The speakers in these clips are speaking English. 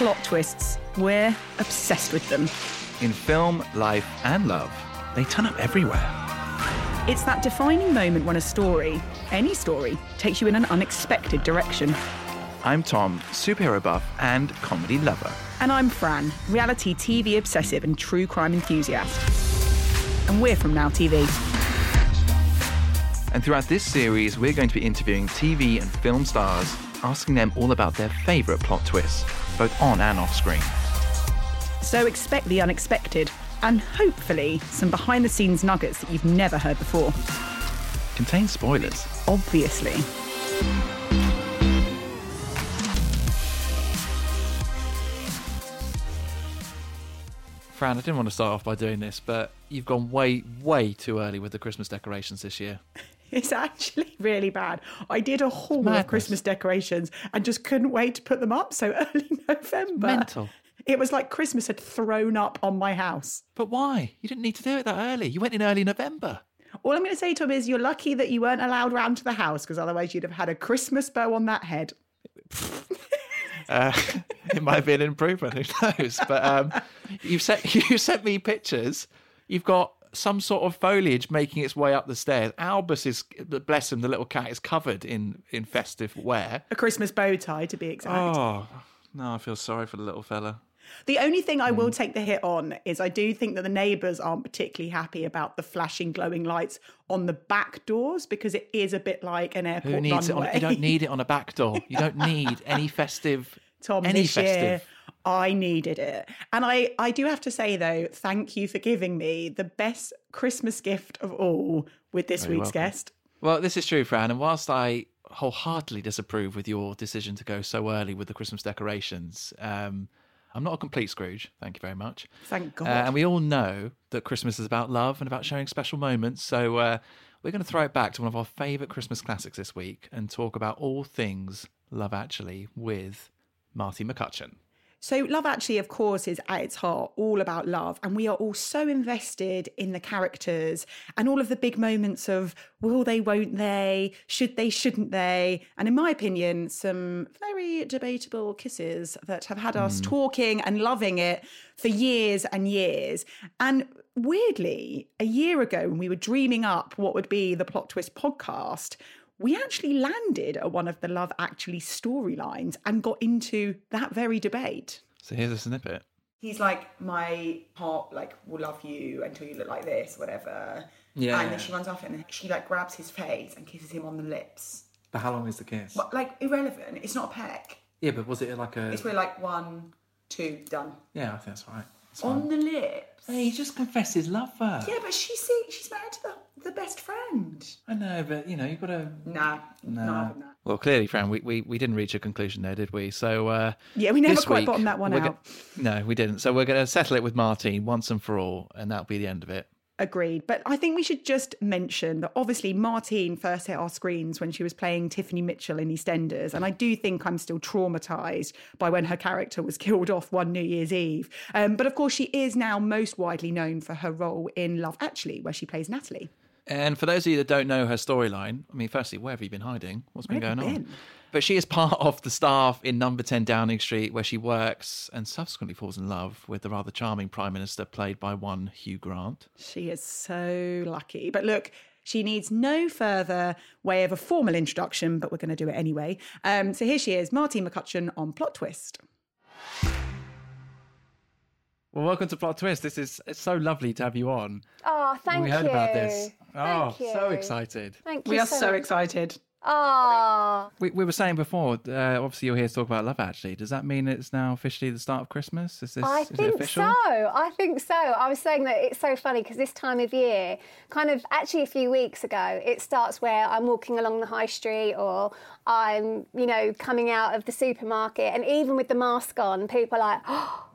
plot twists, we're obsessed with them. In film, life, and love, they turn up everywhere. It's that defining moment when a story, any story, takes you in an unexpected direction. I'm Tom, superhero buff and comedy lover. And I'm Fran, reality TV obsessive and true crime enthusiast. And we're from Now TV. And throughout this series, we're going to be interviewing TV and film stars, asking them all about their favourite plot twists, both on and off screen. So expect the unexpected and hopefully some behind the scenes nuggets that you've never heard before. Contains spoilers. Obviously. Fran, I didn't want to start off by doing this, but you've gone way, way too early with the Christmas decorations this year. It's actually really bad. I did a haul of Christmas decorations and just couldn't wait to put them up so early November. Mental. It was like Christmas had thrown up on my house. But why? You didn't need to do it that early. You went in early November. All I'm going to say, Tom, is you're lucky that you weren't allowed round to the house because otherwise you'd have had a Christmas bow on that head. Uh, it might be an improvement. Who knows? But um, you've sent you sent me pictures. You've got some sort of foliage making its way up the stairs. Albus is, bless him, the little cat is covered in in festive wear. A Christmas bow tie, to be exact. Oh no, I feel sorry for the little fella. The only thing I Hmm. will take the hit on is I do think that the neighbours aren't particularly happy about the flashing, glowing lights on the back doors because it is a bit like an airport Who needs it? runway. On, you don't need it on a back door. You don't need any festive. Tom, any this festive. year I needed it. And I, I do have to say though, thank you for giving me the best Christmas gift of all with this Very week's welcome. guest. Well, this is true, Fran. And whilst I wholeheartedly disapprove with your decision to go so early with the Christmas decorations, um, I'm not a complete Scrooge. Thank you very much. Thank God. Uh, and we all know that Christmas is about love and about sharing special moments. So uh, we're going to throw it back to one of our favourite Christmas classics this week and talk about all things Love Actually with Martine McCutcheon. So, Love Actually, of course, is at its heart all about love. And we are all so invested in the characters and all of the big moments of will they, won't they, should they, shouldn't they. And in my opinion, some very debatable kisses that have had us hmm. talking and loving it for years and years. And weirdly, a year ago, when we were dreaming up what would be the Plot Twist podcast, we actually landed at one of the Love Actually storylines and got into that very debate. So here's a snippet. He's like, my heart like will love you until you look like this, whatever. Yeah, And then she runs off and she like grabs his face and kisses him on the lips. But how long is the kiss? But like irrelevant. It's not a peck. Yeah, but was it like a. It's where like one, two, done. Yeah, I think that's right. It's On fine. the lips. Hey, he just confessed his love for her. Yeah, but she's see, she's married to the, the best friend. I know, but you know, you've got to. Nah, Nah. not having that. Well, clearly, Fran, we, we, we didn't reach a conclusion there, did we? So uh, Yeah, we never quite week, bottomed that one out. go- no, we didn't. So we're going to settle it with Martine once and for all, and that'll be the end of it. Agreed. But I think we should just mention that obviously Martine first hit our screens when she was playing Tiffany Mitchell in EastEnders. And I do think I'm still traumatized by when her character was killed off one New Year's Eve. Um, but of course, she is now most widely known for her role in Love Actually, where she plays Natalie. And for those of you that don't know her storyline, I mean, firstly, where have you been hiding? What's been Where going you on? Been? But she is part of the staff in Number 10 Downing Street, where she works and subsequently falls in love with the rather charming Prime Minister played by one Hugh Grant. She is so lucky. But look, she needs no further way of a formal introduction, but we're going to do it anyway. Um, so here she is, Martine McCutcheon on Plot Twist. Well, welcome to Plot Twist. This is it's so lovely to have you on. Oh, thank we heard you. about this. Oh, Thank so excited. Thank you. We are so much. excited. Oh, We, we were saying before, uh, obviously you're here to talk about love. Actually, does that mean it's now officially the start of Christmas? Is this I is it think so. I think so. I was saying that it's so funny because this time of year, kind of actually a few weeks ago, it starts where I'm walking along the high street or I'm, you know, coming out of the supermarket, and even with the mask on, people are like, oh.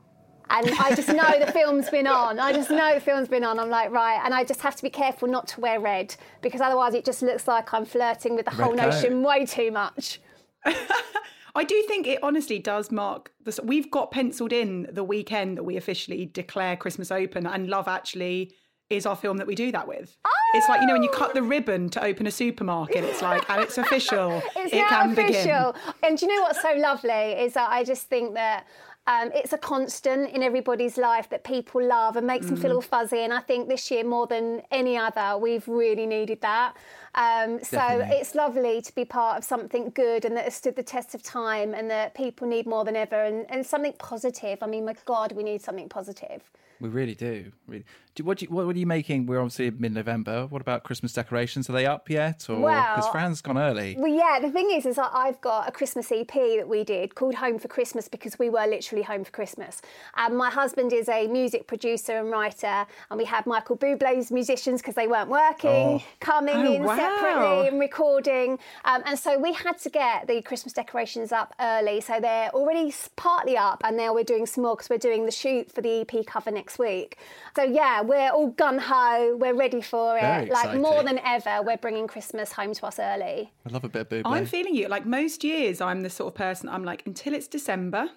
And I just know the film's been on. I just know the film's been on. I'm like, right. And I just have to be careful not to wear red because otherwise it just looks like I'm flirting with the whole coat. notion way too much. I do think it honestly does mark the. We've got penciled in the weekend that we officially declare Christmas open, and Love Actually is our film that we do that with. It's like you know when you cut the oh! ribbon to open a supermarket. It's like and it's official. It's it now can official. begin. And do you know what's so lovely is that I just think that Um, it's a constant in everybody's life that people love and makes them feel all fuzzy. And I think this year, more than any other, we've really needed that. Um, so it's lovely to be part of something good and that has stood the test of time and that people need more than ever and, and something positive. I mean, my God, we need something positive. We really do. Really. Do, what, do you, what, what are you making? We're obviously mid November. What about Christmas decorations? Are they up yet? Or because Well- Fran's gone early. Well, yeah, the thing is, is I've got a Christmas EP that we did called Home for Christmas because we were literally home for Christmas. Um, my husband is a music producer and writer, and we had Michael Bublé's musicians because they weren't working, coming Oh, in wow. Separately and recording. Um, and so we had to get the Christmas decorations up early. So they're already partly up, and now we're doing some more because we're doing the shoot for the EP cover next week. So yeah, we're all gun ho. We're ready for it. Very like more than ever, we're bringing Christmas home to us early. I love a bit of Bublé. I'm feeling you. Like most years, I'm the sort of person I'm like, until it's December,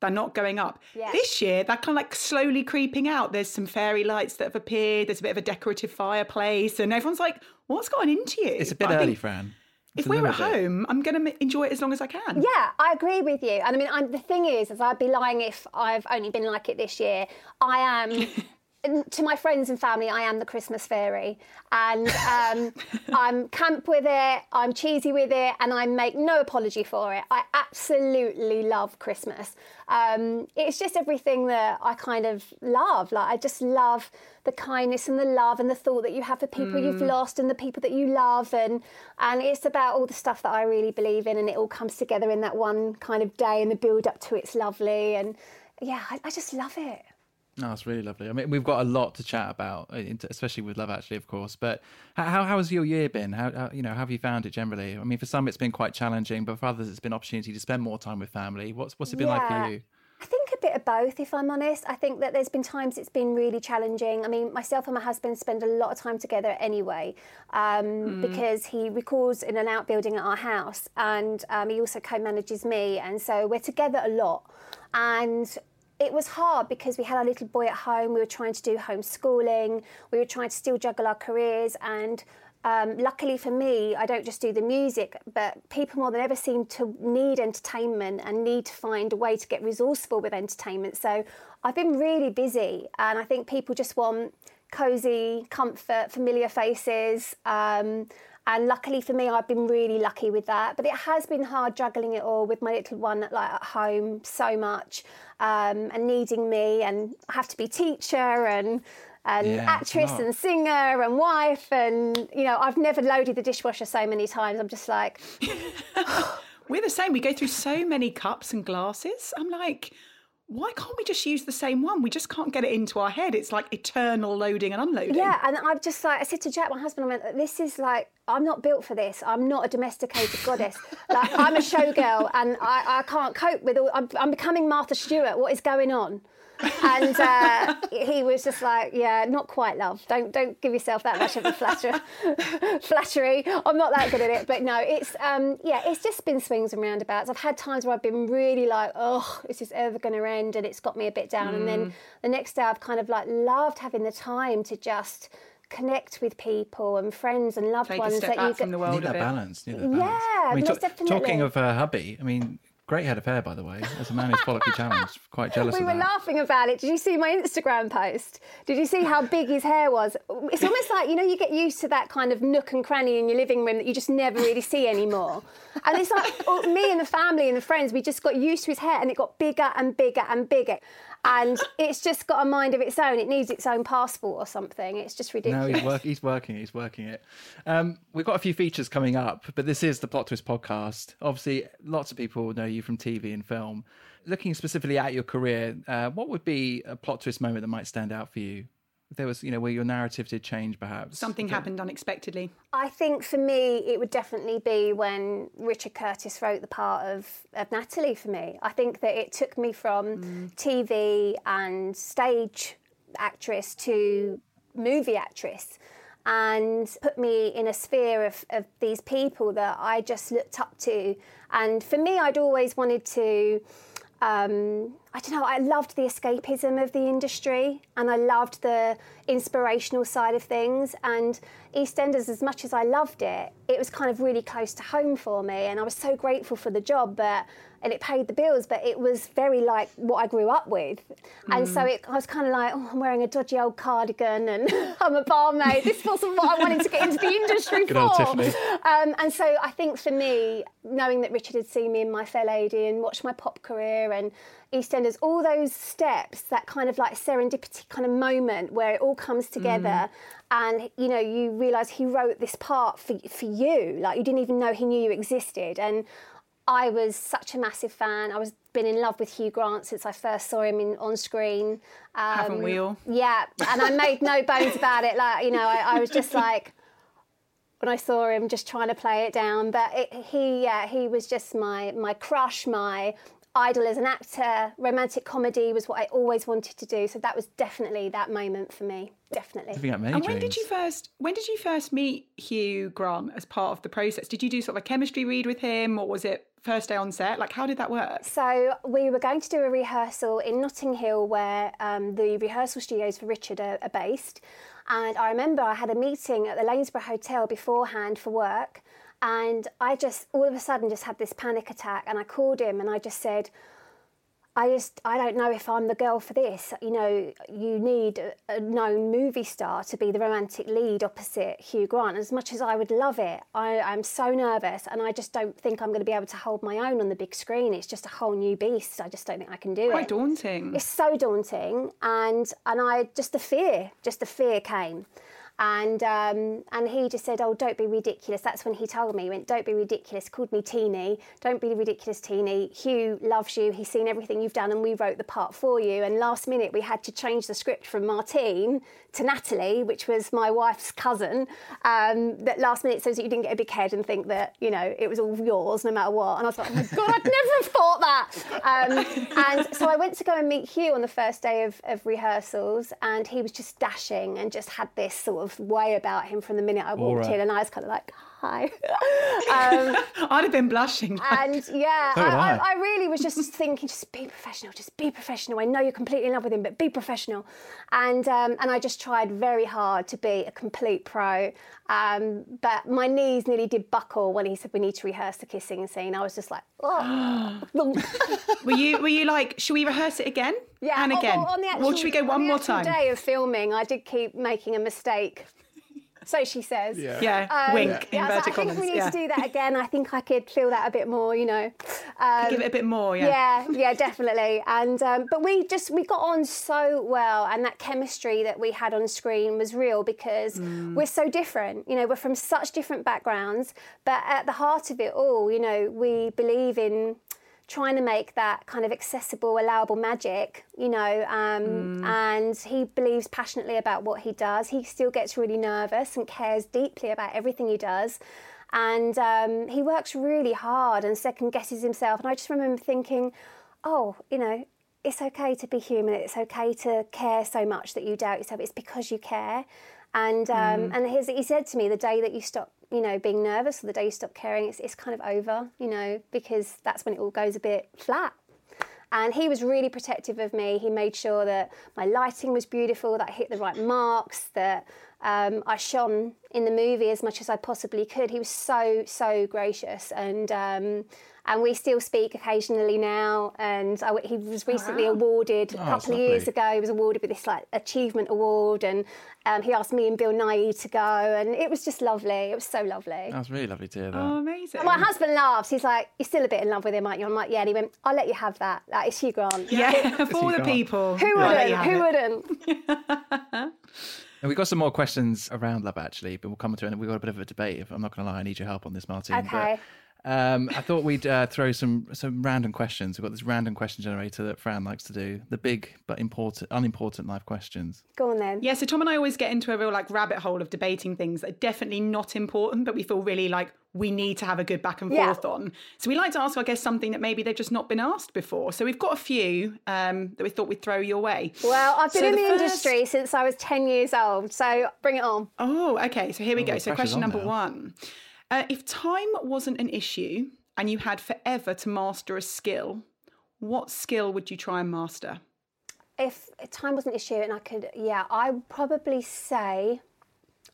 they're not going up. Yeah. This year, they're kind of like slowly creeping out. There's some fairy lights that have appeared. There's a bit of a decorative fireplace, and everyone's like, "What's gotten into you?" it's a bit But I early, think Fran. If It's a we're at little bit. home, I'm going to enjoy it as long as I can. Yeah, I agree with you. And I mean, I'm, the thing is, is I'd be lying if I've only been like it this year. I am. To my friends and family, I am the Christmas fairy, and um, I'm camp with it. I'm cheesy with it, and I make no apology for it. I absolutely love Christmas. Um, it's just everything that I kind of love. Like I just love the kindness and the love and the thought that you have for people you've lost and the people that you love, and and it's about all the stuff that I really believe in, and it all comes together in that one kind of day, and the build up to it's lovely, and yeah, I, I just love it. No, it's really lovely. I mean, we've got a lot to chat about, uh, especially with Love Actually, of course. But how how has your year been? How, how you know how have you found it generally? I mean, for some it's been quite challenging, but for others it's been opportunity to spend more time with family. What's what's it been like for you? I think a bit of both, if I'm honest. I think that there's been times it's been really challenging. I mean, myself and my husband spend a lot of time together anyway, um, because he records in an outbuilding at our house, and um, he also co-manages me, and so we're together a lot. And it was hard because we had our little boy at home. We were trying to do homeschooling. We were trying to still juggle our careers and. Um, luckily for me, I don't just do the music, but people more than ever seem to need entertainment and need to find a way to get resourceful with entertainment. So I've been really busy, and I think people just want cozy, comfort, familiar faces. Um, and luckily for me, I've been really lucky with that. But it has been hard juggling it all with my little one like at home so much um, and needing me, and I have to be teacher and and Yeah, actress and singer and wife and you know I've never loaded the dishwasher so many times. I'm just like, We're the same. We go through so many cups and glasses. I'm like, why can't we just use the same one? We just can't get it into our head. It's like eternal loading and unloading. yeah. And I've just like I said to Jack, my husband, I went, this is like I'm not built for this. I'm not a domesticated goddess. Like I'm a showgirl and I, I can't cope with all. I'm, I'm becoming Martha Stewart. What is going on? And uh, he was just like, "Yeah, not quite, love. Don't don't give yourself that much of a flatter, flattery. I'm not that good at it, but no, it's um, yeah, it's just been swings and roundabouts. I've had times where I've been really like, oh, is this ever going to end? And it's got me a bit down. And then the next day, I've kind of like loved having the time to just connect with people and friends and loved Take a ones step that back you from get. the world Need that balance. Need that balance. Yeah, I mean, most ta- definitely. talking of her hubby, I mean, great head of hair, by the way. As a man who's follically challenged, quite jealous We were that. laughing about it. Did you see my Instagram post? Did you see how big his hair was? It's almost like, you know, you get used to that kind of nook and cranny in your living room that you just never really see anymore. And it's like oh, me and the family and the friends, we just got used to his hair and it got bigger and bigger and bigger. And it's just got a mind of its own. It needs its own passport or something. It's just ridiculous. No, he's, work, he's working. He's working it. Um, we've got a few features coming up, but this is the Plot Twist podcast. Obviously, lots of people know you from TV and film. Looking specifically at your career, uh, what would be a plot twist moment that might stand out for you? If there was, you know, where your narrative did change, perhaps Something happened unexpectedly. I think for me, it would definitely be when Richard Curtis wrote the part of, of Natalie for me. I think that it took me from TV and stage actress to movie actress and put me in a sphere of, of these people that I just looked up to. And for me, I'd always wanted to. Um, I don't know, I loved the escapism of the industry and I loved the inspirational side of things. And EastEnders, as much as I loved it, it was kind of really close to home for me. And I was so grateful for the job, but and it paid the bills, but it was very like what I grew up with. And so it, I was kind of like, oh, I'm wearing a dodgy old cardigan and I'm a barmaid. This wasn't what I wanted to get into the industry Good for. Um, and so I think for me, knowing that Richard had seen me in My Fair Lady and watched my pop career and EastEnders, all those steps, that kind of like serendipity kind of moment where it all comes together and you know you realise he wrote this part for, for you like you didn't even know he knew you existed and I was such a massive fan. I was been in love with Hugh Grant since I first saw him in, on screen. Um, Haven't we all? Yeah, and I made no bones about it. Like you know, I, I was just like when I saw him, just trying to play it down. But it, he, yeah, he was just my my crush, my idol as an actor. Romantic comedy was what I always wanted to do. So that was definitely that moment for me. Definitely. Have you got And when did you first when did you first meet Hugh Grant as part of the process? Did you do sort of a chemistry read with him or was it first day on set? Like how did that work? So we were going to do a rehearsal in Notting Hill, where um, the rehearsal studios for Richard are, are based. And I remember I had a meeting at the Lanesborough Hotel beforehand for work, and I just all of a sudden just had this panic attack, and I called him and I just said. I just I don't know if I'm the girl for this. You know, you need a, a known movie star to be the romantic lead opposite Hugh Grant. As much as I would love it, I, I'm so nervous, and I just don't think I'm going to be able to hold my own on the big screen. It's just a whole new beast. I just don't think I can do Quite it. Quite daunting. It's so daunting, and and I just the fear, just the fear came. And um, and he just said, "Oh, don't be ridiculous." That's when he told me, he "Went, don't be ridiculous." Called me Teeny. Don't be ridiculous, Teeny. Hugh loves you. He's seen everything you've done, and we wrote the part for you. And last minute, we had to change the script from Martine to Natalie, which was my wife's cousin. Um, that last minute, so that you didn't get a big head and think that you know it was all yours no matter what. And I was like, "Oh my god, I'd never have thought that." Um, and so I went to go and meet Hugh on the first day of, of rehearsals, and he was just dashing and just had this sort of way about him from the minute I walked Aura. in, and I was kind of like, "Hi." um, I'd have been blushing. and yeah, So I, I. I, I really was just thinking, just be professional, just be professional. I know you're completely in love with him, but be professional. And um, and I just tried very hard to be a complete pro. Um, but my knees nearly did buckle when he said we need to rehearse the kissing scene. I was just like, oh. were you were you like, should we rehearse it again? yeah. And on- again. On, the actual, or should we go on one the more time? Day of filming, I did keep making a mistake. So she says. Yeah. Um, Wink. Yeah, I was like, I think commas. we need yeah. to do that again. I think I could feel that a bit more, you know. Um, Give it a bit more, yeah. yeah, yeah, definitely. And um, but we just we got on so well, and that chemistry that we had on screen was real because we're so different. You know, we're from such different backgrounds, but at the heart of it all, you know, we believe in trying to make that kind of accessible, allowable magic, you know, um, and he believes passionately about what he does. He still gets really nervous and cares deeply about everything he does. And um, he works really hard and second guesses himself. And I just remember thinking, oh, you know, it's okay to be human. It's okay to care so much that you doubt yourself. It's because you care. And um, and his, he said to me, the day that you stop, you know, being nervous, or the day you stop caring, it's, it's kind of over, you know, because that's when it all goes a bit flat. And he was really protective of me. He made sure that my lighting was beautiful, that I hit the right marks, that um, I shone in the movie as much as I possibly could. He was so, so gracious. And um, and we still speak occasionally now. And I, he was recently awarded a Oh, couple of years ago. He was awarded with this like achievement award, and um, he asked me and Bill Nighy to go, and it was just lovely. It was so lovely. That was really lovely to hear that. Oh, amazing. My husband laughs. He's like, "You're still a bit in love with him, aren't you?" I'm like, "Yeah." And he went, "I'll let you have that. That is Hugh Grant." yeah, for all the gone. people. Who I'll wouldn't? Who it. wouldn't? And we've got some more questions around love, actually, but we'll come to it. We've got a bit of a debate. If I'm not going to lie, I need your help on this, Martin. But, Okay. Um, I thought we'd uh, throw some some random questions. We've got this random question generator that Fran likes to do. The big but important, unimportant life questions. Go on then. Yeah, so Tom and I always get into a real like rabbit hole of debating things that are definitely not important, but we feel really like we need to have a good back and Yeah. forth on. So we like to ask, I guess, something that maybe they've just not been asked before. So we've got a few um, that we thought we'd throw your way. Well, I've been So in the, the first- industry since I was 10 years old, so bring it on. Oh, okay. So here we Oh, go. So question number now. one: uh, If time wasn't an issue and you had forever to master a skill, what skill would you try and master? If time wasn't an issue and I could, yeah, I would probably say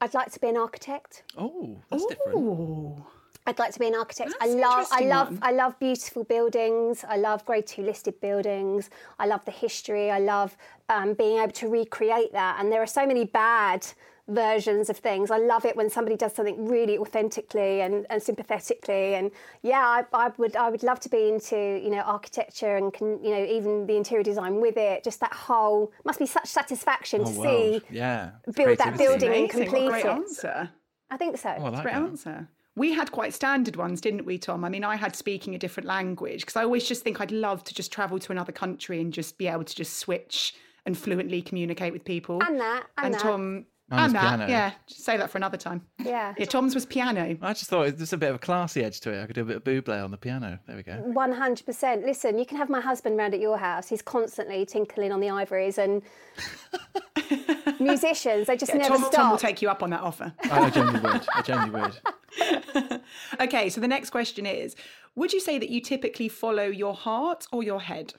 I'd like to be an architect. Oh, that's different. I'd like to be an architect. That's I love, I love, one. I love beautiful buildings. I love Grade Two listed buildings. I love the history. I love um, being able to recreate that. And there are so many bad versions of things. I love it when somebody does something really authentically and, and sympathetically. And yeah, I, I would, I would love to be into you know architecture and can, you know even the interior design with it. Just that whole must be such satisfaction oh, to Oh, wow. see. Yeah. build that building and Amazing. What a complete great it. answer. I think so. Oh, I like Great that. answer. We had quite standard ones, didn't we, Tom? I mean, I had speaking a different language because I always just think I'd love to just travel to another country and just be able to just switch and fluently communicate with people. And that, and that. Tom, Mine was and that, piano. yeah. Just say that for another time. Yeah. Yeah, Tom's was piano. I just thought there's a bit of a classy edge to it. I could do a bit of Bublé on the piano. There we go. One hundred percent. Listen, you can have my husband round at your house. He's constantly tinkling on the ivories, and musicians they just never Tom, stop. Tom will take you up on that offer. I genuinely would. I genuinely would. okay, so the next question is Would you say that you typically follow your heart or your head?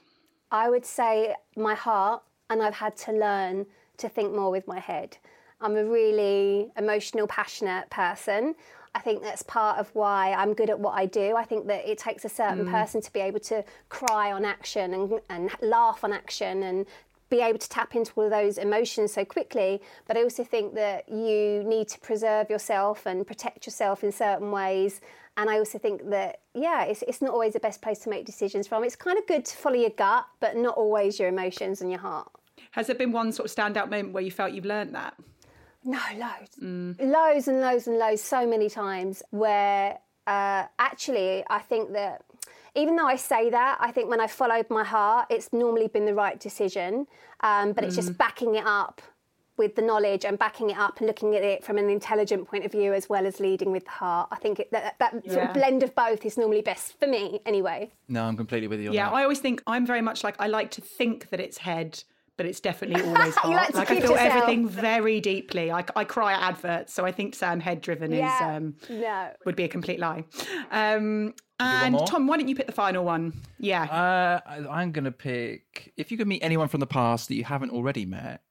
I would say my heart, and I've had to learn to think more with my head. I'm a really emotional, passionate person. I think that's part of why I'm good at what I do. I think that it takes a certain mm. person to be able to cry on action and, and laugh on action and be able to tap into all of those emotions so quickly. But I also think that you need to preserve yourself and protect yourself in certain ways. And I also think that, yeah, it's, it's not always the best place to make decisions from. It's kind of good to follow your gut, but not always your emotions and your heart. Has there been one sort of standout moment where you felt you've learned that? No, loads. Loads and loads and loads, so many times where uh, actually I think that even though I say that, I think when I followed my heart, it's normally been the right decision. Um, but it's just backing it up with the knowledge and backing it up and looking at it from an intelligent point of view as well as leading with the heart. I think it, that, that sort Yeah. of blend of both is normally best for me anyway. No, I'm completely with you on Yeah, that. I always think I'm very much like I like to think that it's head, but it's definitely always heart. You like I feel yourself. everything very deeply. I, I cry at adverts, so I think Sam head driven is um, No. would be a complete lie. Um, and? Tom, why don't you pick the final one? Yeah. Uh, I- I'm going to pick. If you could meet anyone from the past that you haven't already met,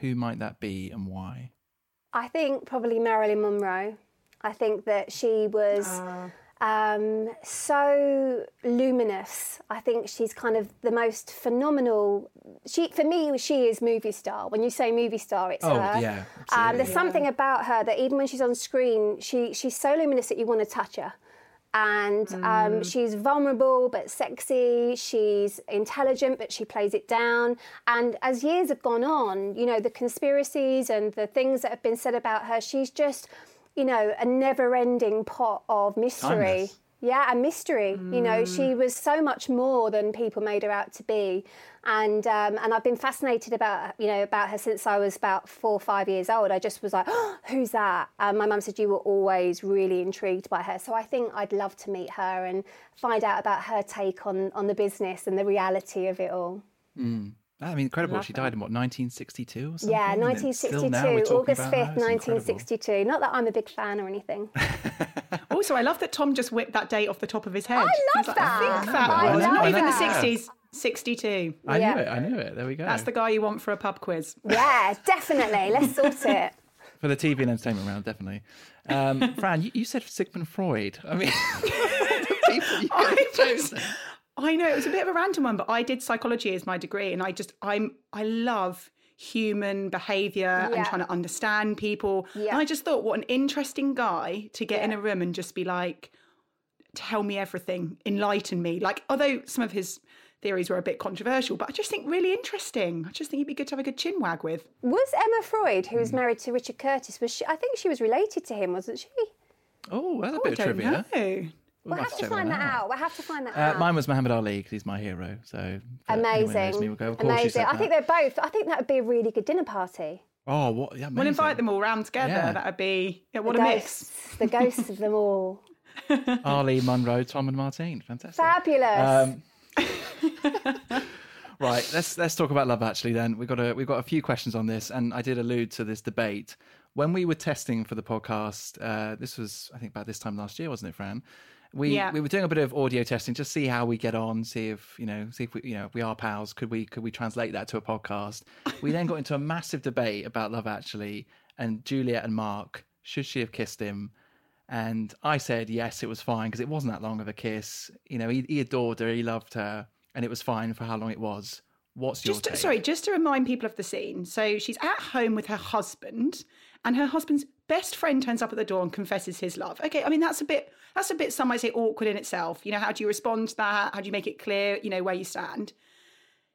who might that be and why? I think probably Marilyn Monroe. I think that she was um, so luminous. I think she's kind of the most phenomenal. She, for me, she is movie star. When you say movie star, it's Oh, her. yeah, Um, absolutely. there's something about her that even when she's on screen, she she's so luminous that you want to touch her. And Mm. um, she's vulnerable but sexy. She's intelligent but she plays it down. And as years have gone on, you know, the conspiracies and the things that have been said about her, she's just, you know, a never ending pot of mystery. Timeless. Yeah, a mystery. You know, Mm. she was so much more than people made her out to be, and um, and I've been fascinated about you know about her since I was about four or five years old. I just was like, oh, who's that? And my mum said you were always really intrigued by her, so I think I'd love to meet her and find out about her take on on the business and the reality of it all. I mean, incredible. She died in what 1962 or something. Yeah, and it's still now 1962, August 5th, It's incredible. 1962. Not that I'm a big fan or anything. Also, I love that Tom just whipped that date off the top of his head. I love He's like, that. I think that I was love not even the 60s, 62. I Yeah. knew it. I knew it. There we go. That's the guy you want for a pub quiz. yeah, definitely. Let's sort it. For the TV and entertainment round, definitely. Um, Fran, you, you said Sigmund Freud. I mean, the people you could have chosen. I know it was a bit of a random one, but I did psychology as my degree, and I just I'm I love human behavior Yeah. and trying to understand people. Yeah. And I just thought, what an interesting guy to get in a room and just be like, tell me everything, enlighten me. Like, although some of his theories were a bit controversial, but I just think really interesting. I just think he'd be good to have a good chin wag with. Was Emma Freud, who was hmm. married to Richard Curtis, was she? I think she was related to him, wasn't she? Oh, that's a I bit of don't trivia. know. We'll We'll have to check find that out. We'll have to find that Uh, out. mine was Muhammad Ali because he's my hero. So for anyone who knows Amazing. me will go, of Amazing. said I think they're both. I think that would be a really good dinner party. Oh, what? Yeah, We'll invite them all round together. Yeah. That would be yeah, what the a ghosts, mix. the ghosts of them all. Ali, Monroe, Tom, and Martine. Fantastic. Fabulous. Um, right, let's let's talk about love. Actually, then we've got a we've got a few questions on this, and I did allude to this debate when we were testing for the podcast. Uh, this was, I think, about this time last year, wasn't it, Fran? We Yeah. we were doing a bit of audio testing, just see how we get on, see if you know, see if we you know if we are pals. Could we could we translate that to a podcast? We then got into a massive debate about Love Actually and Juliet and Mark. Should she have kissed him? And I said yes, it was fine because it wasn't that long of a kiss. You know, he, he adored her, he loved her, and it was fine for how long it was. What's your Just to, take? sorry, just to remind people of the scene. So she's at home with her husband, and her husband's best friend turns up at the door and confesses his love. Okay, I mean that's a bit that's a bit some might say awkward in itself. You know, how do you respond to that? How do you make it clear? You know where you stand.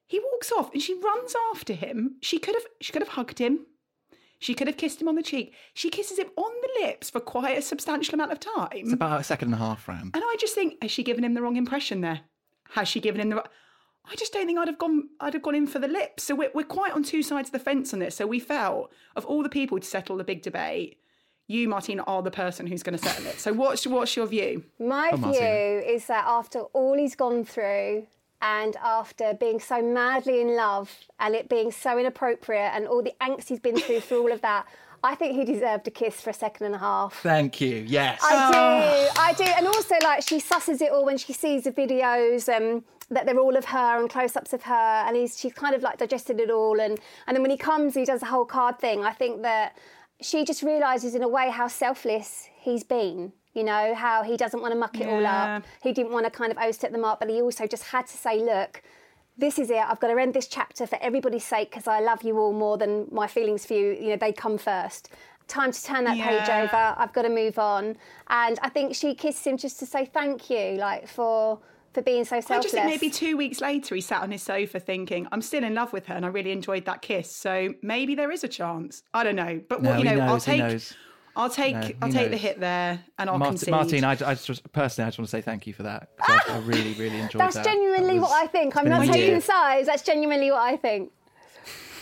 He walks off, and she runs after him. She could have she could have hugged him. She could have kissed him on the cheek. She kisses him on the lips for quite a substantial amount of time. It's about a second and a half, Ram. And I just think, has she given him the wrong impression there? Has she given him the? I just don't think I'd have gone. I'd have gone in for the lips. So we're, we're quite on two sides of the fence on this. So we felt of all the people to settle the big debate, you, Martina, are the person who's going to settle it. So what's what's your view? My Oh, view is that after all he's gone through and after being so madly in love and it being so inappropriate and all the angst he's been through for all of that, I think he deserved a kiss for a second and a half. Thank you. Yes. I do, I do, and also like she susses it all when she sees the videos um, that they're all of her and close-ups of her, and he's she's kind of like digested it all, and and then when he comes, he does the whole card thing. I think that she just realizes in a way how selfless he's been. You know how he doesn't want to muck it all up. He didn't want to kind of overstep the mark, but he also just had to say, look. This is it. I've got to end this chapter for everybody's sake because I love you all more than my feelings for you. You know, they come first. Time to turn that page over. I've got to move on. And I think she kissed him just to say thank you, like for for being so I just think maybe two weeks later he sat on his sofa thinking, I'm still in love with her and I really enjoyed that kiss. So maybe there is a chance. I don't know. But No, what you he know, I'll knows, he take knows. I'll take No, I'll take the hit there and I'll Martin, concede. Martin I, I just personally, I just want to say thank you for that. I, I really, really enjoyed That's that. That's genuinely That was- what I think. I'm not taking sides. That's genuinely what I think.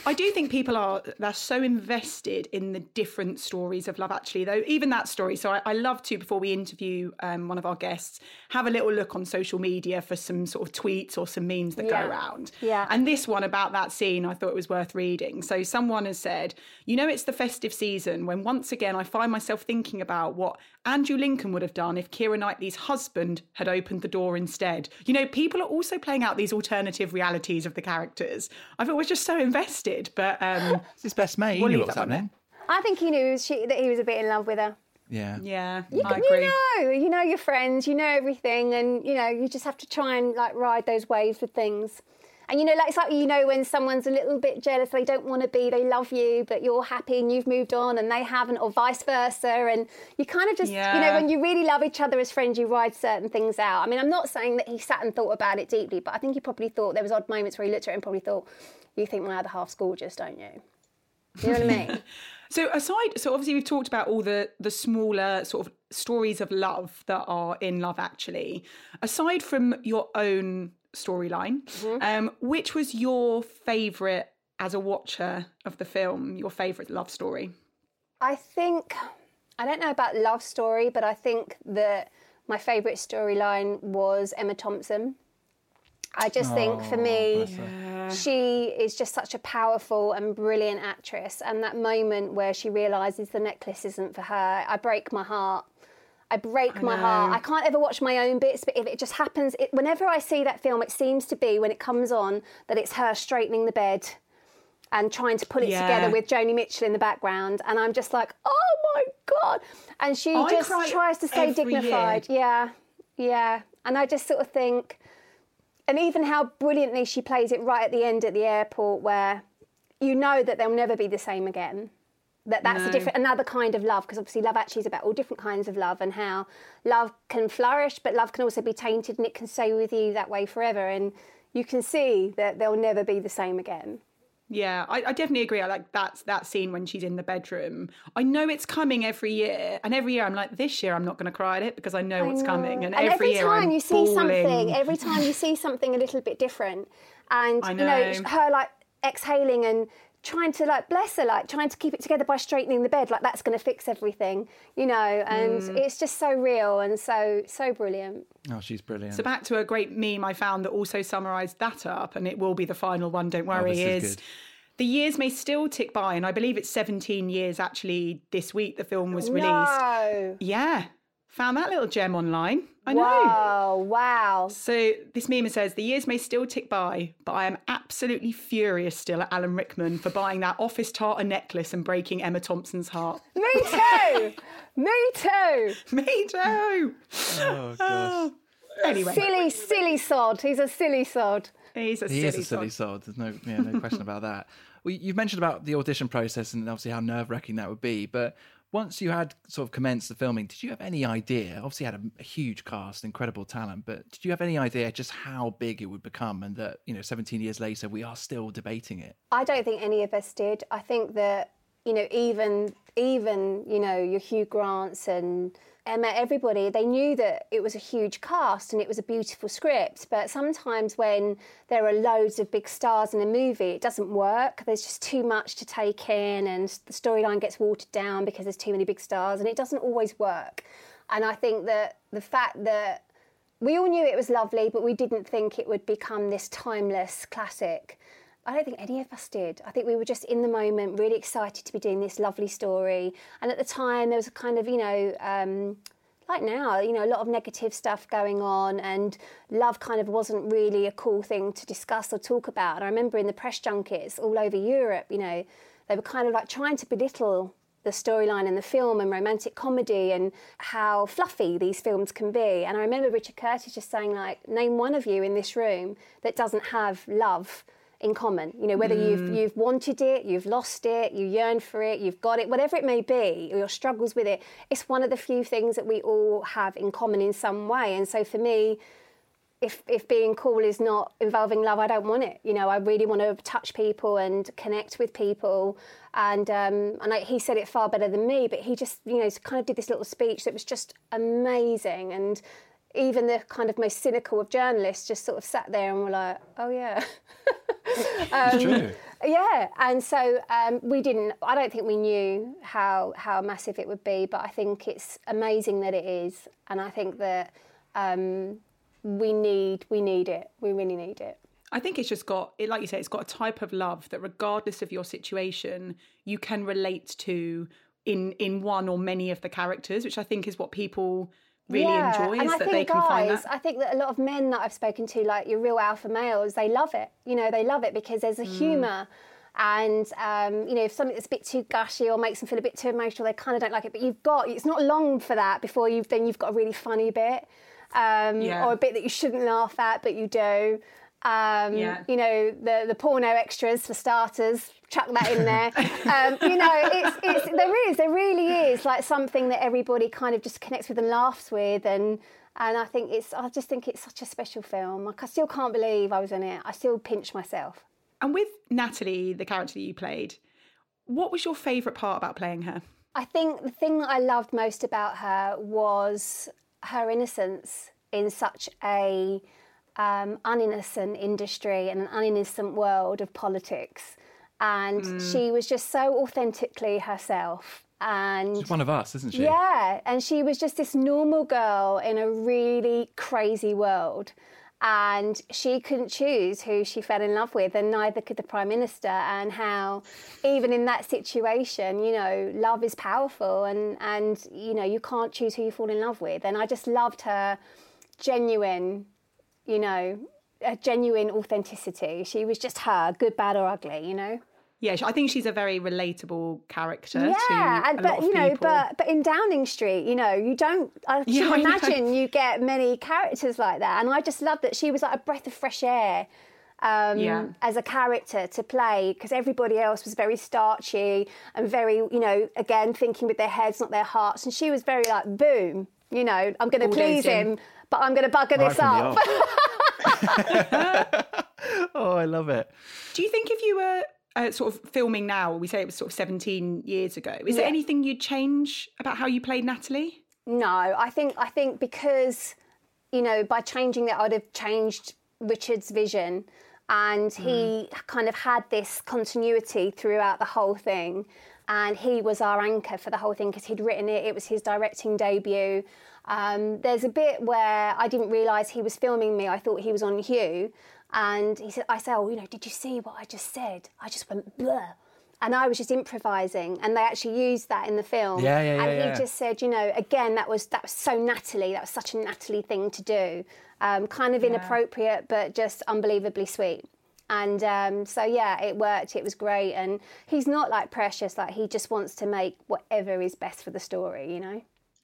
I do think people are they're so invested in the different stories of love actually though even that story so I, I love to before we interview um, one of our guests have a little look on social media for some sort of tweets or some memes that Yeah. go around Yeah. and this one about that scene I thought it was worth reading so someone has said you know it's the festive season when once again I find myself thinking about what Andrew Lincoln would have done if Keira Knightley's husband had opened the door instead you know people are also playing out these alternative realities of the characters I thought we're just so invested but um It's his best mate. He We'll knew leave what was that one happening. I think he knew she, that he was a bit in love with her. Yeah. Yeah, You, I you know, you know your friends, you know everything, and you know you just have to try and like ride those waves with things. And you know, like it's like you know when someone's a little bit jealous, they don't want to be, they love you, but you're happy and you've moved on, and they haven't, or vice versa. And you kind of just, you know, when you really love each other as friends, you ride certain things out. I mean, I'm not saying that he sat and thought about it deeply, but I think he probably thought there was odd moments where he looked at it and probably thought, "You think my other half's gorgeous, don't you?" You know what I mean? So aside, so obviously we've talked about all the the smaller sort of stories of love that are in Love Actually. Aside from your own storyline, Mm-hmm. um, which was your favourite as a watcher of the film? Your favourite love story? I think I don't know about love story, but I think that my favourite storyline was Emma Thompson. I just think for me, she is just such a powerful and brilliant actress. And that moment where she realises the necklace isn't for her, I break my heart. I break my heart. I can't ever watch my own bits, but if it just happens, it, whenever I see that film, it seems to be when it comes on that it's her straightening the bed and trying to put it Yeah. together with Joni Mitchell in the background. And I'm just like, oh my God. And she I just tries to stay every year. dignified. Yeah, yeah. And I just sort of think, and even how brilliantly she plays it right at the end at the airport, where you know that they'll never be the same again. That that's a different, another kind of love, because obviously love actually is about all different kinds of love and how love can flourish, but love can also be tainted and it can stay with you that way forever. And you can see that they'll never be the same again. Yeah, I, I definitely agree. I like that that scene when she's in the bedroom. I know it's coming every year, and every year I'm like, this year I'm not going to cry at it because I know what's coming. And, And every, every time I'm you see bawling. something, every time you see something a little bit different, and I you know know. her like exhaling and trying to like bless her, like trying to keep it together by straightening the bed, like that's going to fix everything, you know. And Mm. it's just so real and so so brilliant. Oh, she's brilliant. So back to a great meme I found that also summarised that up, and it will be the final one. Don't worry. Oh, this is is good. the years may still tick by, and I believe it's 17 years actually. This week the film was released. No, Yeah, Found that little gem online. I know. Wow, wow. So this meme says the years may still tick by, but I am absolutely furious still at Alan Rickman for buying that office tartar necklace and breaking Emma Thompson's heart. Me too. Me too. Me too. Oh gosh. Anyway, Silly, silly sod. He's a silly sod. he's a He silly is a silly sod. sod. There's no, yeah, no question about that. Well, you've mentioned about the audition process and obviously how nerve wracking that would be. But once you had sort of commenced the filming, did you have any idea? Obviously, had a, a huge cast, incredible talent, but did you have any idea just how big it would become? And that you know, 17 years later, we are still debating it. I don't think any of us did. I think that you know, even even you know your Hugh Grants and Emma, everybody, they knew that it was a huge cast and it was a beautiful script. But sometimes when there are loads of big stars in a movie, it doesn't work. There's just too much to take in, and the storyline gets watered down because there's too many big stars, and it doesn't always work. And I think that the fact that we all knew it was lovely, but we didn't think it would become this timeless classic. I don't think any of us did. I think we were just in the moment, really excited to be doing this lovely story. And at the time, there was a kind of, you know, um, like now, you know, a lot of negative stuff going on, and love kind of wasn't really a cool thing to discuss or talk about. And I remember in the press junkets all over Europe, you know, they were kind of like trying to belittle the storyline in the film and romantic comedy and how fluffy these films can be. And I remember Richard Curtis just saying, like, name one of you in this room that doesn't have love in common. You know, whether you've you've wanted it, you've lost it, you yearn for it, you've got it, whatever it may be, or your struggles with it, it's one of the few things that we all have in common in some way. And so for me, if if being cool is not involving love, I don't want it. You know, I really want to touch people and connect with people. And um, and I, he said it far better than me, but he just you know kind of did this little speech that was just amazing. And even the kind of most cynical of journalists just sort of sat there and were like, oh yeah. It's true. Yeah, and so um, we didn't. I don't think we knew how how massive it would be, but I think it's amazing that it is, and I think that um, we need we need it. We really need it. I think it's just got it, like you say, it's got a type of love that, regardless of your situation, you can relate to in in one or many of the characters, which I think is what people really enjoy. and I that think they can guys, find that. I think that a lot of men that I've spoken to, like your real alpha males, they love it. You know, they love it because there's a Mm. humour. And um, you know, if something that's a bit too gushy or makes them feel a bit too emotional, they kind of don't like it. But you've got it's not long for that before you've then you've got a really funny bit, um, Yeah. or a bit that you shouldn't laugh at but you do. Um, Yeah. You know, the the porno extras for starters, chuck that in there. um, you know, it's, it's there is there really is like something that everybody kind of just connects with and laughs with, and and I think it's I just think it's such a special film. Like I still can't believe I was in it. I still pinch myself. And with Natalie, the character that you played, what was your favourite part about playing her? I think the thing that I loved most about her was her innocence in such a um, uninnocent industry and an uninnocent world of politics. And she was just so authentically herself. And She's one of us, isn't she? yeah, and she was just this normal girl in a really crazy world. And she couldn't choose who she fell in love with, and neither could the Prime Minister. And how, even in that situation, you know, love is powerful, and, and you know, you can't choose who you fall in love with. And I just loved her genuine, you know, a genuine authenticity. She was just her, good, bad, or ugly, you know? Yeah, I think she's a very relatable character Yeah, to a and, lot but of you know, people. but but in Downing Street, you know, you don't. I Yeah, should I know. imagine you get many characters like that, and I just love that she was like a breath of fresh air. Um, Yeah. as a character to play because everybody else was very starchy and very you know again thinking with their heads not their hearts and she was very like boom you know i'm going to please him but i'm going to bugger Right this up oh, I love it. Do you think if you were uh, sort of filming now, we say it was sort of 17 years ago, is there anything you'd change about how you played Natalie? No, I think I think because you know by changing that I'd have changed Richard's vision, and he kind of had this continuity throughout the whole thing, and he was our anchor for the whole thing because he'd written it. It was his directing debut. Um, there's a bit where I didn't realise he was filming me. I thought he was on Hugh, and he said, "I said, oh, you know, did you see what I just said?" I just went, Bleh. and I was just improvising, and they actually used that in the film. Yeah, yeah, yeah, And he yeah. just said, you know, again, that was that was so Natalie. That was such a Natalie thing to do. Um, kind of inappropriate, but just unbelievably sweet. And um, so yeah, it worked. It was great. And he's not like precious. Like he just wants to make whatever is best for the story. You know.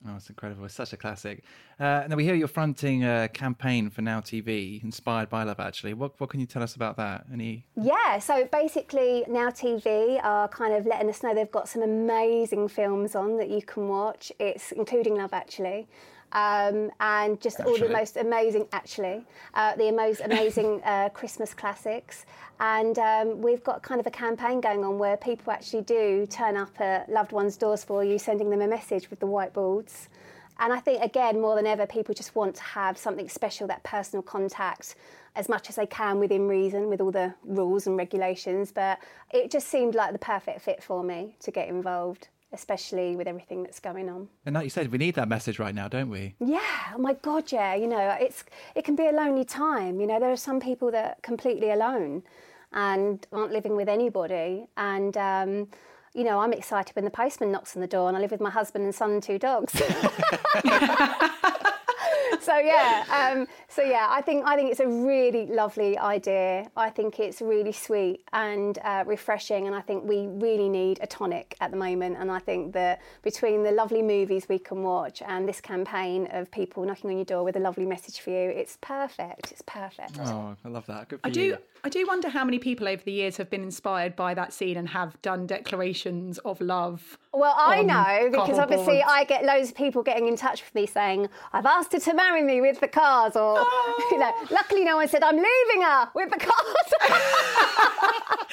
Oh, it's incredible. It's such a classic. Uh, now, we hear you're fronting a campaign for Now TV, inspired by Love Actually. What, what can you tell us about that? Any? Yeah, so basically Now TV are kind of letting us know they've got some amazing films on that you can watch. It's including Love Actually. Um, and just all the most amazing, actually, uh, the most amazing uh, Christmas classics. And um, we've got kind of a campaign going on where people actually do turn up at loved ones' doors for you, sending them a message with the whiteboards. And I think, again, more than ever, people just want to have something special, that personal contact, as much as they can within reason, with all the rules and regulations. But it just seemed like the perfect fit for me to get involved, especially with everything that's going on. And like you said, we need that message right now, don't we? Yeah, oh my God, yeah. You know, it's it can be a lonely time. You know, there are some people that are completely alone and aren't living with anybody. And um, you know, I'm excited when the postman knocks on the door and I live with my husband and son and two dogs. so yeah, um, so yeah, I think I think it's a really lovely idea. I think it's really sweet and uh, refreshing, and I think we really need a tonic at the moment. And I think that between the lovely movies we can watch and this campaign of people knocking on your door with a lovely message for you, it's perfect. It's perfect. Oh, I love that. Good for I you. do. I do wonder how many people over the years have been inspired by that scene and have done declarations of love. Well, I know because obviously cardboard. I get loads of people getting in touch with me saying, I've asked her to marry me with the cars, or, you know, oh. luckily no one said, I'm leaving her with the cars.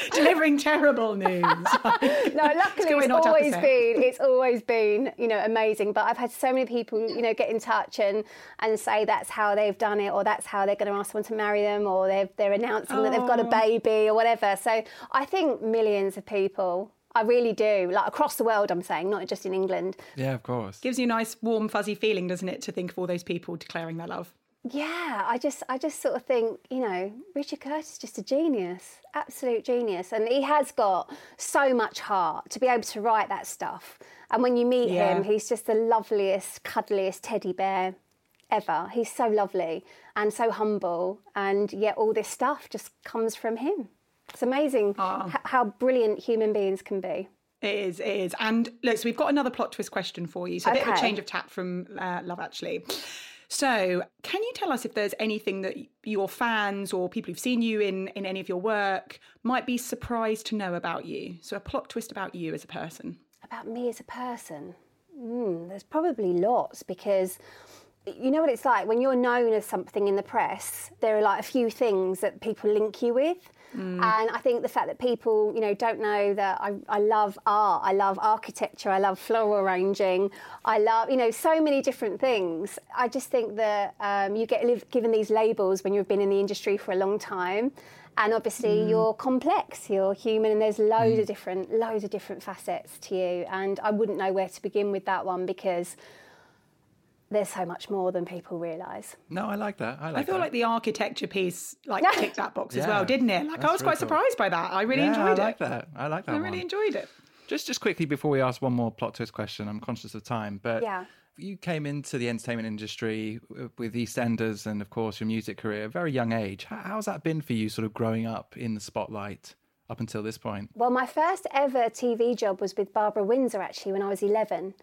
delivering terrible news. no, luckily it's not to have to always been, it's always been, you know, amazing. But I've had so many people, you know, get in touch and, and say that's how they've done it, or that's how they're going to ask someone to marry them, or they're, they're announcing that they've got a oh. baby, or whatever. So I think millions of people. I really do, like across the world. I'm saying, not just in England. Yeah, of course. Gives you a nice, warm, fuzzy feeling, doesn't it, to think of all those people declaring their love? Yeah, I just I just sort of think, you know, Richard Curtis is just a genius, absolute genius, and he has got so much heart to be able to write that stuff. And when you meet Yeah. him, he's just the loveliest, cuddliest teddy bear ever. He's so lovely and so humble, and yet all this stuff just comes from him. It's amazing h- how brilliant human beings can be. It is, it is. And look, so we've got another plot twist question for you. So a bit of a change of tack from uh, Love Actually. So, can you tell us if there's anything that your fans or people who've seen you in in any of your work might be surprised to know about you? So, a plot twist about you as a person. About me as a person, mm, there's probably lots because you know what it's like when you're known as something in the press. There are like a few things that people link you with, Mm. and I think the fact that people, you know, don't know that I, I love art, I love architecture, I love floral arranging, I love, you know, so many different things. I just think that um, you get liv- given these labels when you've been in the industry for a long time. And obviously, mm. you're complex, you're human, and there's loads mm. of different, loads of different facets to you. And I wouldn't know where to begin with that one because there's so much more than people realise. No, I like that. I like I feel that. like the architecture piece like ticked that box as well, didn't it? Like I that's was quite cool. surprised by that. I really yeah, enjoyed I like that. I like that I one. really enjoyed it. Just just quickly before we ask one more plot twist question, I'm conscious of time, but Yeah. you came into the entertainment industry with EastEnders and of course your music career at a very young age. How, how's that been for you, sort of growing up in the spotlight up until this point? Well, my first ever TV job was with Barbara Windsor actually when I was 11.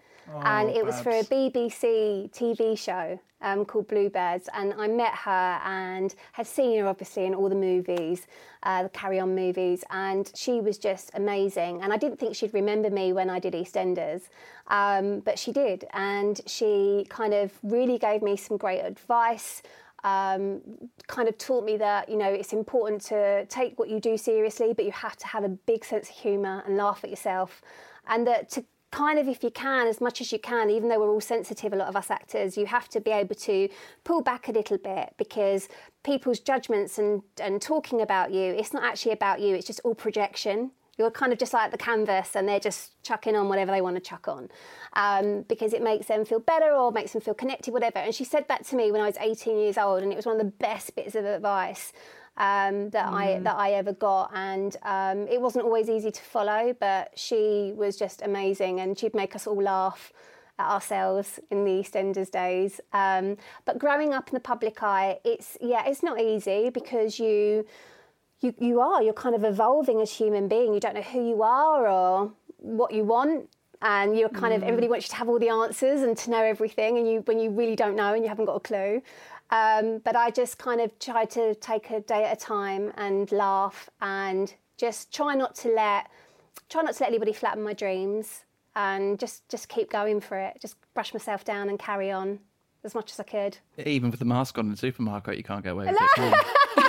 And it was for a BBC TV show um, called Bluebirds. And I met her and had seen her obviously in all the movies, uh, the Carry On movies. And she was just amazing. And I didn't think she'd remember me when I did EastEnders, um, but she did. And she kind of really gave me some great advice um, kind of taught me that you know it's important to take what you do seriously, but you have to have a big sense of humour and laugh at yourself, and that to kind of if you can as much as you can even though we're all sensitive a lot of us actors you have to be able to pull back a little bit because people's judgments and and talking about you it's not actually about you it's just all projection you're kind of just like the canvas and they're just chucking on whatever they want to chuck on um, because it makes them feel better or makes them feel connected, whatever. And she said that to me when I was 18 years old, and it was one of the best bits of advice um, that I that I ever got, and um, it wasn't always easy to follow. But she was just amazing, and she'd make us all laugh at ourselves in the EastEnders days. Um, but growing up in the public eye, it's yeah, it's not easy because you. You, you are you're kind of evolving as a human being you don't know who you are or what you want and you're kind of everybody wants you to have all the answers and to know everything and you when you really don't know and you haven't got a clue um, but i just kind of try to take a day at a time and laugh and just try not to let try not to let anybody flatten my dreams and just just keep going for it just brush myself down and carry on as much as i could Even with the mask on in the supermarket, you can't get away with it.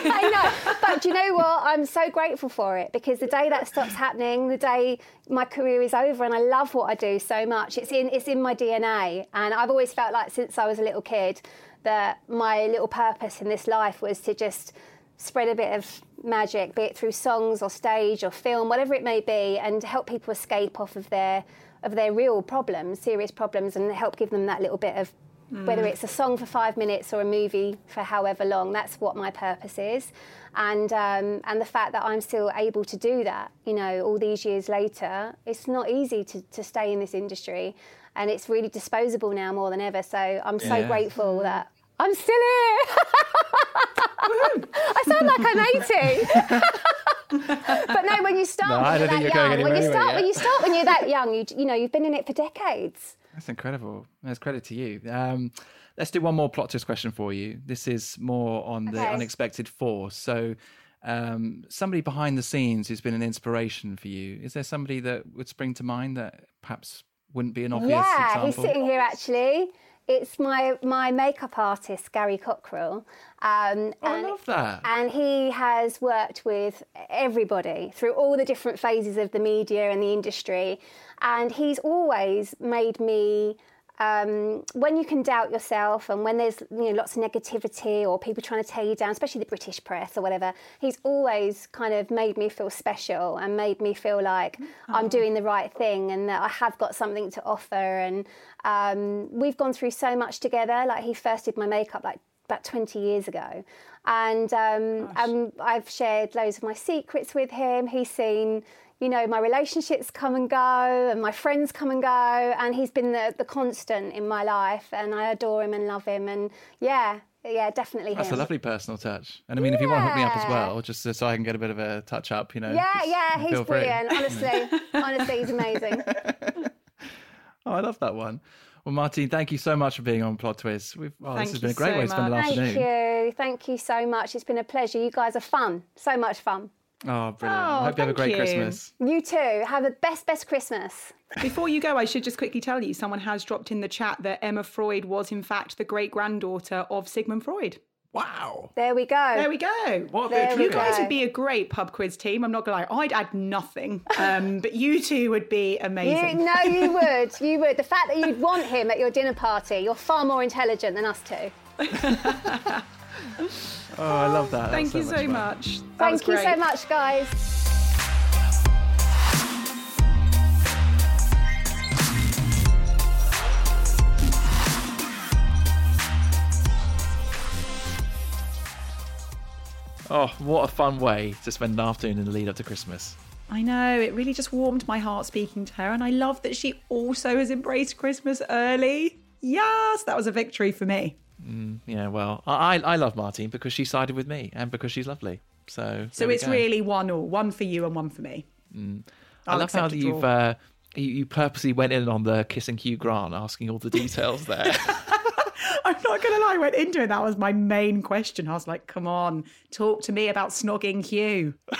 I know. But do you know what? I'm so grateful for it because the day that stops happening, the day my career is over, and I love what I do so much. It's in it's in my DNA, and I've always felt like since I was a little kid that my little purpose in this life was to just spread a bit of magic, be it through songs or stage or film, whatever it may be, and help people escape off of their of their real problems, serious problems, and help give them that little bit of whether it's a song for five minutes or a movie for however long. That's what my purpose is, and um, and the fact that I'm still able to do that, you know, all these years later, it's not easy to, to stay in this industry, and it's really disposable now more than ever. So I'm so Yeah. grateful that I'm still here. I sound like I'm 80. but no, when you start No, I when you're think that you're going young, when you start yet. when you start when you're that young, you you know you've been in it for decades. That's incredible. That's credit to you. Um, let's do one more plot twist question for you. This is more on the unexpected force. So, um, somebody behind the scenes who's been an inspiration for you. Is there somebody that would spring to mind that perhaps wouldn't be an obvious yeah, example? he's sitting here actually. It's my my makeup artist Gary Cockrell. Um, Oh, I love that. And he has worked with everybody through all the different phases of the media and the industry. And he's always made me, um, when you can doubt yourself and when there's you know, lots of negativity or people trying to tear you down, especially the British press or whatever, he's always kind of made me feel special and made me feel like I'm doing the right thing and that I have got something to offer. And um, we've gone through so much together. Like he first did my makeup like about 20 years ago. And um, um, I've shared loads of my secrets with him. He's seen, you know, my relationships come and go and my friends come and go. And he's been the, the constant in my life. And I adore him and love him. And yeah, yeah, definitely That's him. a lovely personal touch. And I mean, if you want to hook me up as well, just so so I can get a bit of a touch up, you know. yeah, yeah, he's feel free. brilliant. Honestly, honestly, he's amazing. Oh, I love that one. Well, Martine, thank you so much for being on Plot Twist. We've, oh, Thank this has been a great so way to spend the much. afternoon. Thank you. Thank you so much. It's been a pleasure. You guys are fun. So much fun. Oh, brilliant. Oh, I hope you have a great you. Christmas. You too. Have a best, best Christmas. Before you go, I should just quickly tell you someone has dropped in the chat that Emma Freud was, in fact, the great granddaughter of Sigmund Freud. Wow. There we go. There we go. What a bit of You guys go. would be a great pub quiz team. I'm not going to lie. I'd add nothing. Um, but you two would be You, amazing. no, you would. You would. The fact that you'd want him at your dinner party, you're far more intelligent than us two. Oh, I love that. Thank That's you so so much. much. Thank you so much, guys. Oh, what a fun way to spend an afternoon in the lead up to Christmas. I know. It really just warmed my heart speaking to her. And I love that she also has embraced Christmas early. Yes, that was a victory for me. Yeah, well, I I I love Martine because she sided with me and because she's lovely. So So it's really one all, one for you and one for me. I I'll love how you've uh, you, you purposely went in on the kissing Hugh Grant, asking all the details there. I'm not going to lie, I went into it. That was my main question. I was like, come on, talk to me about snogging Hugh.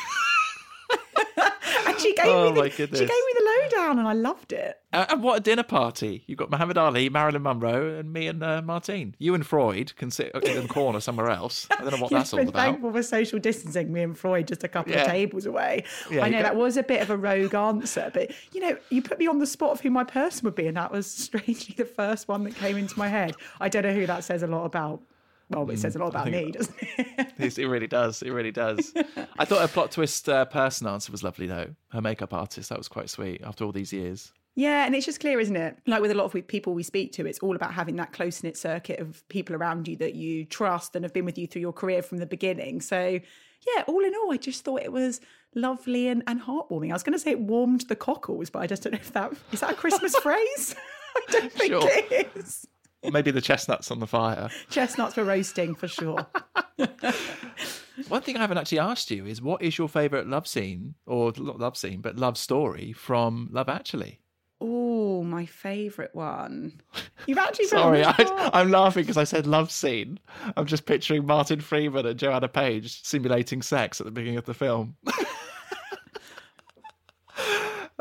and she gave, Oh, me the, my she gave me the lowdown and I loved it. Uh, and what a dinner party! You've got Muhammad Ali, Marilyn Monroe, and me and uh, Martine. You and Freud can sit in the corner somewhere else. I don't know what Yes, that's all about. thankful for social distancing, me and Freud just a couple Yeah. of tables away. Yeah, I know that was a bit of a rogue answer, but you know, you put me on the spot of who my person would be, and that was strangely the first one that came into my head. I don't know who that says a lot about. Well, it says a lot about think- me, doesn't it? It really does. It really does. I thought her plot twist uh, person answer was lovely, though. Her makeup artist. That was quite sweet after all these years. Yeah, and it's just clear, isn't it? Like with a lot of people we speak to, it's all about having that close knit circuit of people around you that you trust and have been with you through your career from the beginning. So, yeah, all in all, I just thought it was lovely and, and heartwarming. I was going to say it warmed the cockles, but I just don't know if that is that a Christmas phrase. I don't think Sure. it is. Maybe the chestnuts on the fire. Chestnuts for roasting for sure. One thing I haven't actually asked you is what is your favourite love scene, or not love scene, but love story from Love Actually? Oh, my favourite one. You've actually Sorry, me on the spot. I, I'm laughing because I said love scene. I'm just picturing Martin Freeman and Joanna Page simulating sex at the beginning of the film.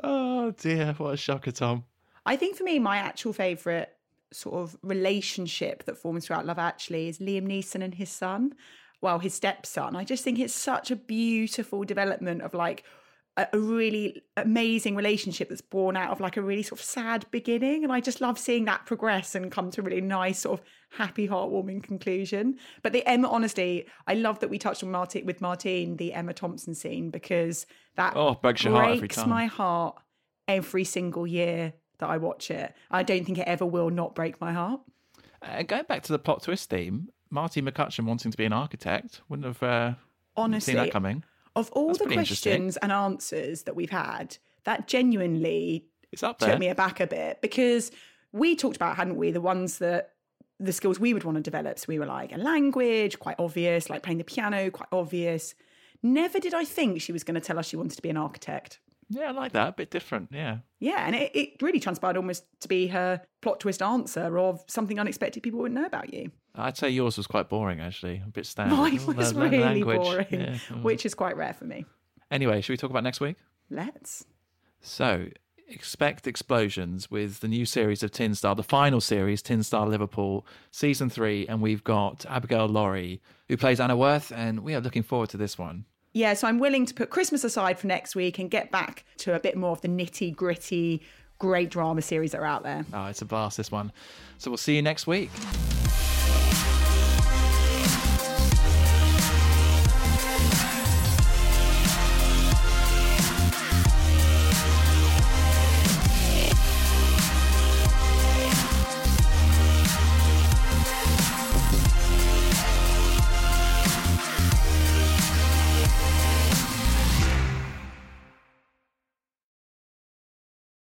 oh dear, what a shocker, Tom. I think for me, my actual favourite sort of relationship that forms throughout Love Actually is Liam Neeson and his son. Well, his stepson. I just think it's such a beautiful development of like a, a really amazing relationship that's born out of like a really sort of sad beginning. And I just love seeing that progress and come to a really nice, sort of happy, heartwarming conclusion. But the Emma, honestly, I love that we touched on Martin with Martine, the Emma Thompson scene, because that Oh, breaks your heart every time. my heart every single year that I watch it. I don't think it ever will not break my heart. Uh, going back to the plot twist theme, Marty McCutcheon wanting to be an architect wouldn't have uh, Honestly, seen that coming. of all That's the questions and answers that we've had, that genuinely It's up took me aback a bit because we talked about, hadn't we, the ones that the skills we would want to develop. So we were like a language, quite obvious, like playing the piano, quite obvious. Never did I think she was going to tell us she wanted to be an architect. Yeah, I like that. A bit different. Yeah. Yeah, and it, it really transpired almost to be her plot twist answer of something unexpected people wouldn't know about you. I'd say yours was quite boring, actually. A bit standard. Mine Oh, was the- the really language. boring, Yeah. Which is quite rare for me. Anyway, should we talk about next week? Let's. So, expect explosions with the new series of Tin Star, the final series, Tin Star Liverpool, season three, and we've got Abigail Lawrie, who plays Anna Worth, and we are looking forward to this one. Yeah, so I'm willing to put Christmas aside for next week and get back to a bit more of the nitty gritty, great drama series that are out there. Oh, it's a blast, this one. So, we'll see you next week.